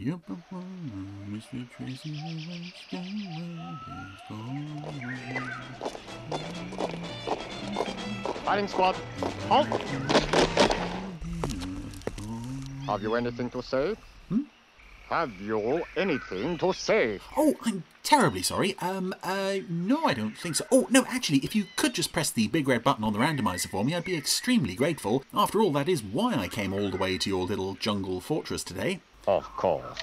Yup, Mr. Tracy Fighting squad, halt! Have you anything to say? Hmm? Have you anything to say? Oh, I'm terribly sorry. Um, uh, no, I don't think so. Oh, no, actually, if you could just press the big red button on the randomizer for me, I'd be extremely grateful. After all, that is why I came all the way to your little jungle fortress today. Of course.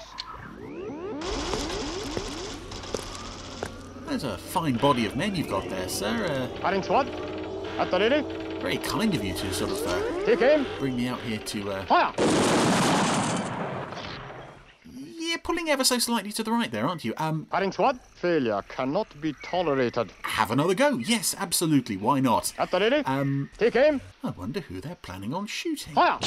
There's a fine body of men you've got there, sir. Uh, Fighting squad, at the ready. very kind of you to sort of uh, Take aim. bring me out here to. Uh, Fire! yeah, pulling ever so slightly to the right there, aren't you? Um, Fighting squad, failure cannot be tolerated. have another go. Yes, absolutely. Why not? At the ready. Um, Take aim. I wonder who they're planning on shooting. Fire!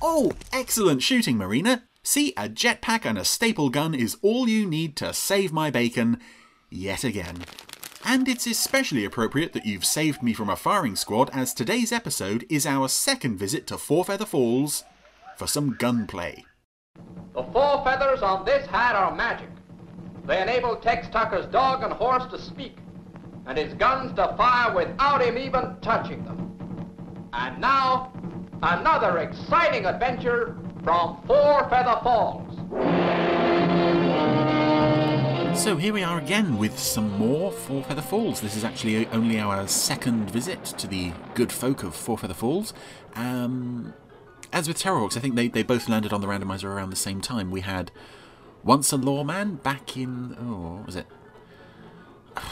Oh, excellent shooting, Marina. See, a jetpack and a staple gun is all you need to save my bacon yet again. And it's especially appropriate that you've saved me from a firing squad, as today's episode is our second visit to Four Feather Falls for some gunplay. The four feathers on this hat are magic. They enable Tex Tucker's dog and horse to speak, and his guns to fire without him even touching them. And now, another exciting adventure from Four Feather Falls. So here we are again with some more Four Feather Falls. This is actually only our second visit to the good folk of Four Feather Falls. Um, as with Terrahawks, I think they, they both landed on the randomizer around the same time. We had Once a Lawman back in, oh, what was it?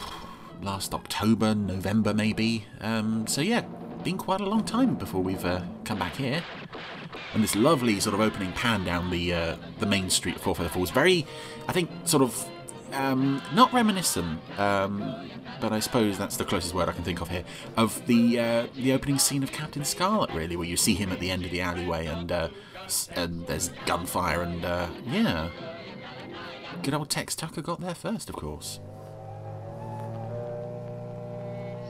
Last October, November maybe. Um, so yeah, been quite a long time before we've uh, come back here. And this lovely sort of opening pan down the uh, the main street of Four Feather Falls. Very, I think, sort of um, not reminiscent, um, but I suppose that's the closest word I can think of here of the uh, the opening scene of Captain Scarlet, really, where you see him at the end of the alleyway and uh, and there's gunfire and uh, yeah, good old Tex Tucker got there first, of course.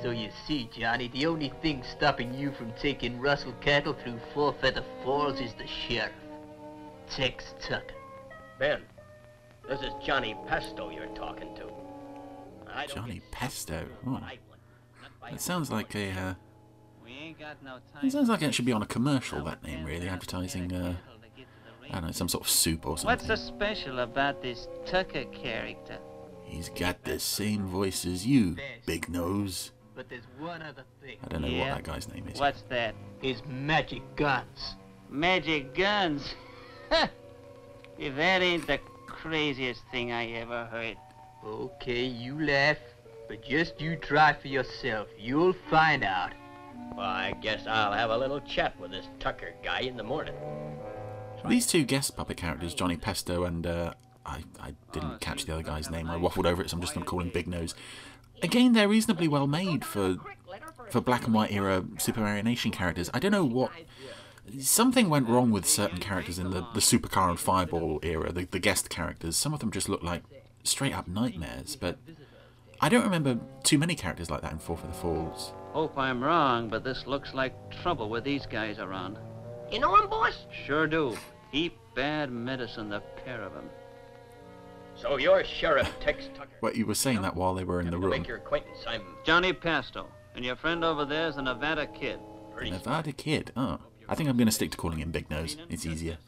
So you see, Johnny, the only thing stopping you from taking Russell cattle through Four Feather Falls is the sheriff, Tex Tucker. Ben, this is Johnny Pesto you're talking to. I don't Johnny Pesto. what Oh, I want. Not by that sounds like a. Uh, We ain't got no it sounds like it should be on a commercial. That name, really, advertising. Uh, I don't know, some sort of soup or something. What's so special about this Tucker character? He's got the same voice as you, Big Nose. But there's one other thing. I don't know yeah? what that guy's name is. What's that? His magic guns. Magic guns? if that ain't the craziest thing I ever heard. Okay, you laugh, but just you try for yourself. You'll find out. Well, I guess I'll have a little chat with this Tucker guy in the morning. These two guest puppet characters, Johnny Pesto and uh, I, I didn't catch the other guy's name. I waffled over it, so I'm just going to call him Big Nose. Again, they're reasonably well made for for black and white era Supermarionation characters. I don't know what something went wrong with certain characters in the the Supercar and Fireball era. The, the guest characters, some of them just look like straight up nightmares. But I don't remember too many characters like that in Four Feather Falls. Hope I'm wrong, but this looks like trouble with these guys around. You know him, boss? Sure do. Heap bad medicine, the pair of 'em. So you're Sheriff Tex Tucker. Well, you were saying that while they were in the room. make your acquaintance, I'm Johnny Pasto. And your friend over there's a Nevada kid. pretty Nevada Kid. Oh, I think I'm going to stick to calling him Big Nose. It's easier.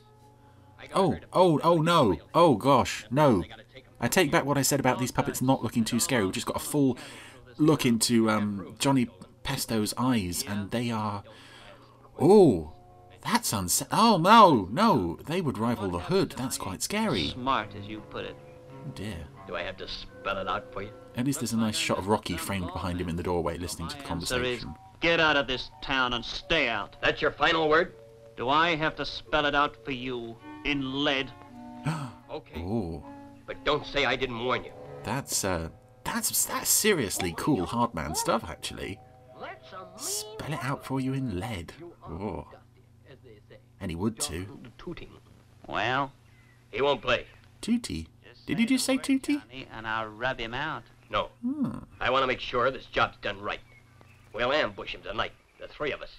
Oh, oh, oh no. Oh gosh, no. I gotta take 'em. I take back what I said about these puppets not looking too scary. We've just got a full look into um, Johnny Pesto's eyes, and they are. Oh, that's unse. Oh no, no. They would rival the Hood. That's quite scary. Smart, as you put it. Oh dear. Do I have to spell it out for you? At least there's a nice shot of Rocky framed behind him in the doorway, listening to the Answer is conversation. get out of this town and stay out. That's your final word? Do I have to spell it out for you in lead? Okay. Oh, But don't say I didn't warn you. that's uh, that's that's seriously cool hardman stuff, actually. Spell it out for you in lead. Oh, and he would too. Tooting. Well, He won't play. Tootie. Just Did you just say word, Tootie? And I'll rub him out. No. Hmm. I want to make sure this job's done right. We'll ambush him tonight, the three of us.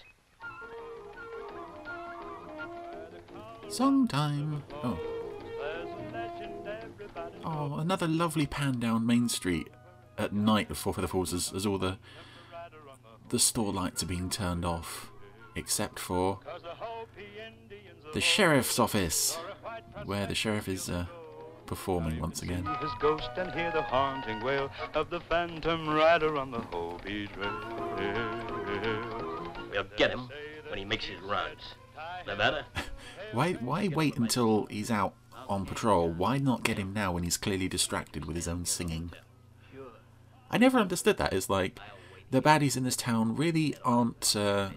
Song time. Oh. Oh, another lovely pan down Main Street at night of Four Feather Falls as, as all the the store lights are being turned off, except for the sheriff's office, where the sheriff is uh, performing once again. his ghost and hear the haunting wail of the phantom rider on the Hopi Trail. We'll get him when he makes his rounds. Nevada? Why why wait until he's out on patrol? Why not get him now when he's clearly distracted with his own singing? I never understood that. It's like the baddies in this town really aren't. Uh,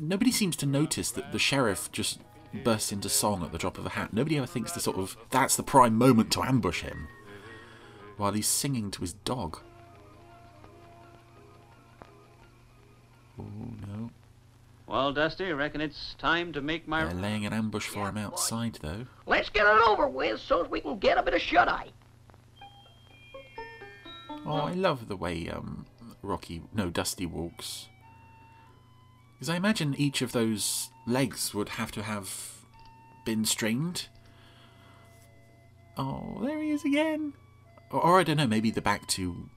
nobody seems to notice that the sheriff just bursts into song at the drop of a hat. Nobody ever thinks to sort of that's the prime moment to ambush him while he's singing to his dog. Oh no. Well, Dusty, I reckon it's time to make my... They're laying an ambush for him outside, though. Let's get it over with so as we can get a bit of shut-eye. Oh, I love the way um, Rocky, no, Dusty walks. Because I imagine each of those legs would have to have been strained. Oh, there he is again. Or, or I don't know, maybe the back two.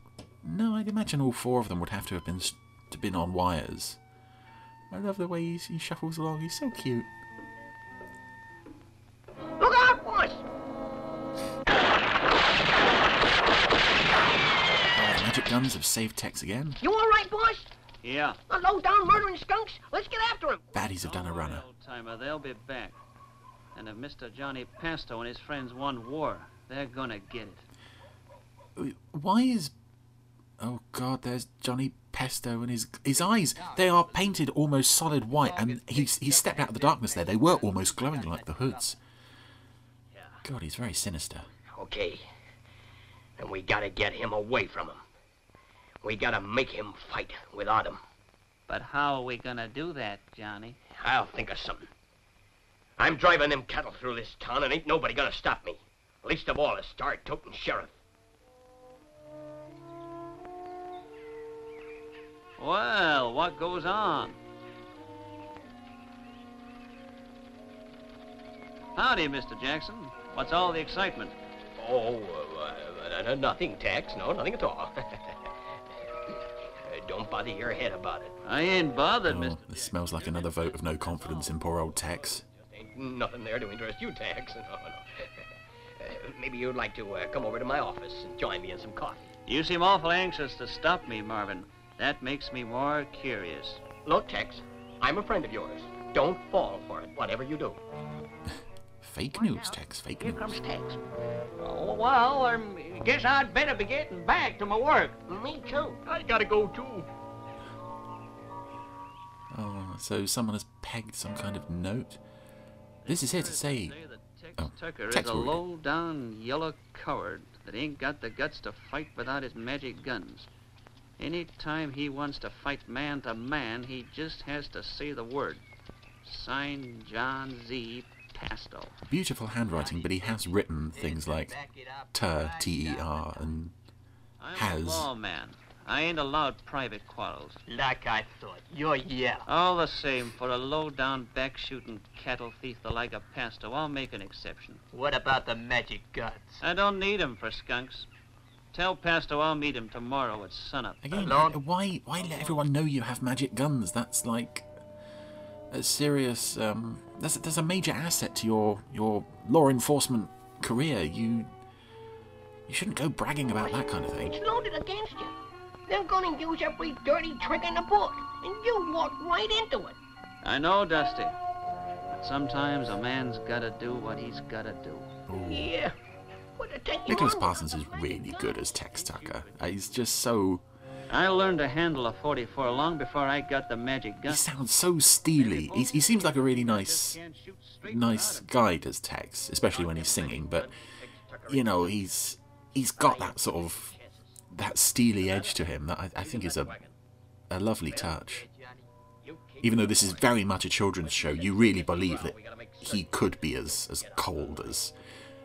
No, I'd imagine all four of them would have to have been to been on wires. I love the way he, he shuffles along. He's so cute. Look out, boss! Oh, the magic guns have saved Tex again. You all right, boss? Yeah. The low-down murdering skunks? Let's get after him. Baddies have done a runner. Old timer, they'll be back. And if Mr. Johnny Pasto and his friends won war, they're gonna get it. Why is Oh god, there's Johnny Pesto and his his eyes. They are painted almost solid white and he's he stepped out of the darkness there. They were almost glowing like the hoods. God, he's very sinister. Okay. Then we gotta get him away from him. We gotta make him fight without him. But how are we gonna do that, Johnny? I'll think of something. I'm driving them cattle through this town and ain't nobody gonna stop me. Least of all a star-toting sheriff. Well, what goes on? Howdy, Mr. Jackson. What's all the excitement? Oh, uh, uh, nothing, Tex. No, nothing at all. Don't bother your head about it. I ain't bothered, Oh, Mr. this smells like another vote of no confidence in poor old Tex. Just Ain't nothing there to interest you, Tex. No, no. Uh, maybe you'd like to uh, come over to my office and join me in some coffee. You seem awful anxious to stop me, Marvin. That makes me more curious. Look, Tex, I'm a friend of yours. Don't fall for it, whatever you do. Fake news, Tex. Fake Here news. comes Tex. Oh, well, I guess I'd better be getting back to my work. Me too. I gotta go too. Oh, so someone has pegged some kind of note. This is here to say. that Tex Oh, Tucker is a will low-down yellow coward that ain't got the guts to fight without his magic guns. Any time he wants to fight man to man, he just has to say the word. Signed, John Z. Pastel. Beautiful handwriting, but he has written things like ter, T E R, and I'm Has. A lawman. I ain't allowed private quarrels. Like I thought. You're yeah. All the same, for a low-down, back-shooting cattle thief the like of Pasto, I'll make an exception. What about the magic guns? I don't need 'em for skunks. Tell Pasto I'll meet him tomorrow at sunup. Again, Lord. why why let everyone know you have magic guns? That's like a serious. Um, that's that's a major asset to your your law enforcement career. You you shouldn't go bragging about that kind of thing. It's loaded against you. They're gonna use every dirty trick in the book, and you walk right into it. I know, Dusty. But sometimes a man's gotta do what he's gotta do. Yeah. What to take you Nicholas? Parsons is really good as Tex Tucker. Uh, He's just so. I learned to handle a 44 long before I got the magic gun. He sounds so steely. He's, he seems like a really nice, nice guy does Tex, especially when he's singing. But you know, he's he's got that sort of that steely edge to him that I, I think is a, a lovely touch. Even though this is very much a children's show, you really believe that he could be as, as cold as,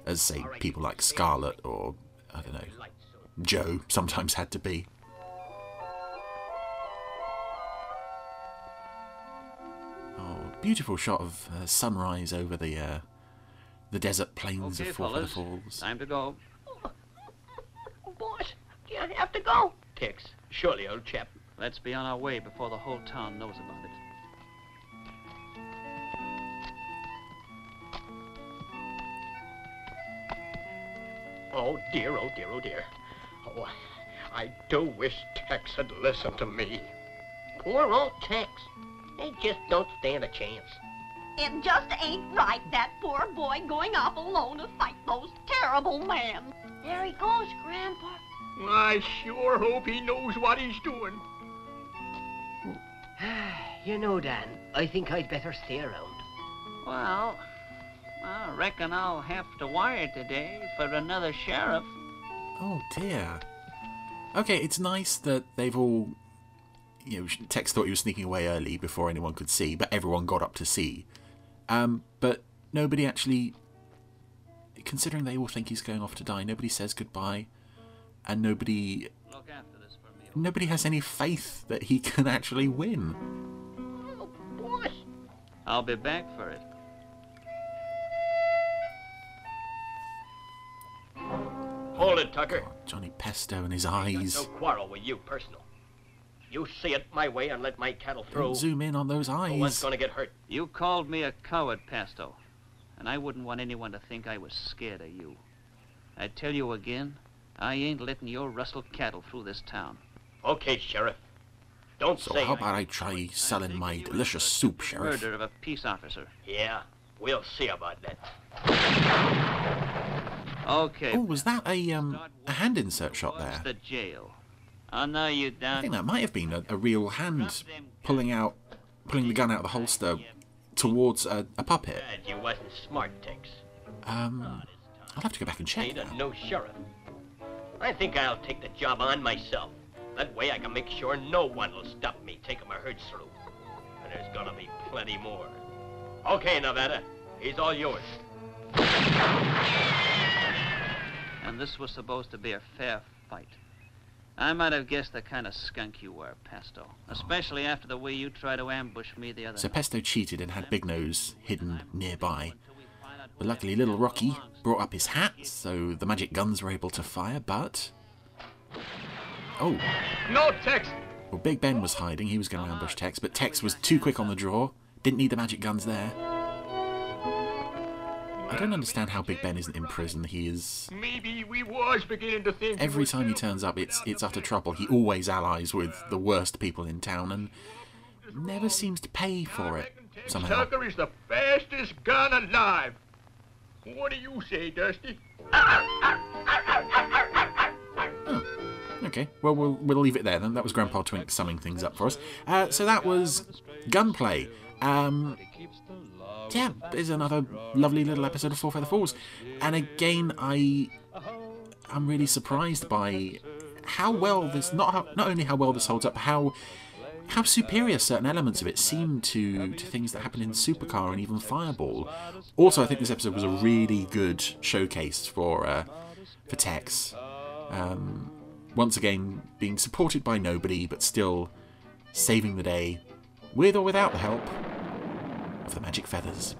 as, say, people like Scarlet or, I don't know, Joe sometimes had to be. Oh, beautiful shot of uh, sunrise over the uh, the desert plains okay, of Falls. Time to go. Oh have to go. Tex, surely, old chap. Let's be on our way before the whole town knows about it. Oh, dear, oh, dear, oh, dear. Oh, I do wish Tex had listened to me. Poor old Tex. They just don't stand a chance. It just ain't right, that poor boy going off alone to fight those terrible men. There he goes, Grandpa. I sure hope he knows what he's doing. you know, Dan, I think I'd better stay around. Well, I reckon I'll have to wire today for another sheriff. Oh dear. Okay, it's nice that they've all. You know, Tex thought he was sneaking away early before anyone could see, but everyone got up to see. Um, but nobody actually. Considering they all think he's going off to die, nobody says goodbye, and nobody Look after this for me. nobody has any faith that he can actually win. Oh, boss. I'll be back for it. Hold it, Tucker. Oh, Johnny Pesto and his eyes. no quarrel with you, personal. You see it my way and let my cattle through. Don't zoom in on those eyes. No one's eyes. gonna get hurt. You called me a coward, Pesto, and I wouldn't want anyone to think I was scared of you. I tell you again, I ain't letting your rustle cattle through this town. Okay, Sheriff. Don't So say. how about I try selling my delicious soup, Sheriff? Murder of a peace officer. Yeah, we'll see about that. Okay. Oh, was that a um a hand insert shot Towards there? the jail. I know you I think that might have been a, a real hand pulling out, pulling the gun out of the holster towards a, a puppet. Glad you wasn't smart, Tex. Um, I'll have to go back and check Ain't a now. no sheriff. I think I'll take the job on myself. That way I can make sure no one will stop me taking my herds through. And there's gonna be plenty more. Okay, Nevada. He's all yours. And this was supposed to be a fair fight. I might have guessed the kind of skunk you were, Pesto. Especially after the way you tried to ambush me the other So night. Pesto cheated and had Big Nose hidden nearby. But luckily, little Rocky brought up his hat, so the magic guns were able to fire. But oh, No, Tex! well, Big Ben was hiding. He was going to ambush Tex, but Tex was too quick on the draw. Didn't need the magic guns there. I don't understand how Big Ben isn't in prison. He is Maybe we was beginning to think. every time he turns up, it's it's utter trouble. He always allies with the worst people in town and never seems to pay for it somehow. Tucker is the fastest gun alive. What do you say, Dusty? Okay, well we'll we'll leave it there then. That was Grandpa Twink summing things up for us. Uh, so that was Gunplay. Um, yeah, there's another lovely little episode of Four Feather Falls, and again I I'm really surprised by how well this not how, not only how well this holds up, how how superior certain elements of it seem to to things that happen in Supercar and even Fireball. Also, I think this episode was a really good showcase for uh, for Tex. Um, once again, being supported by nobody, but still saving the day, with or without the help of the magic feathers.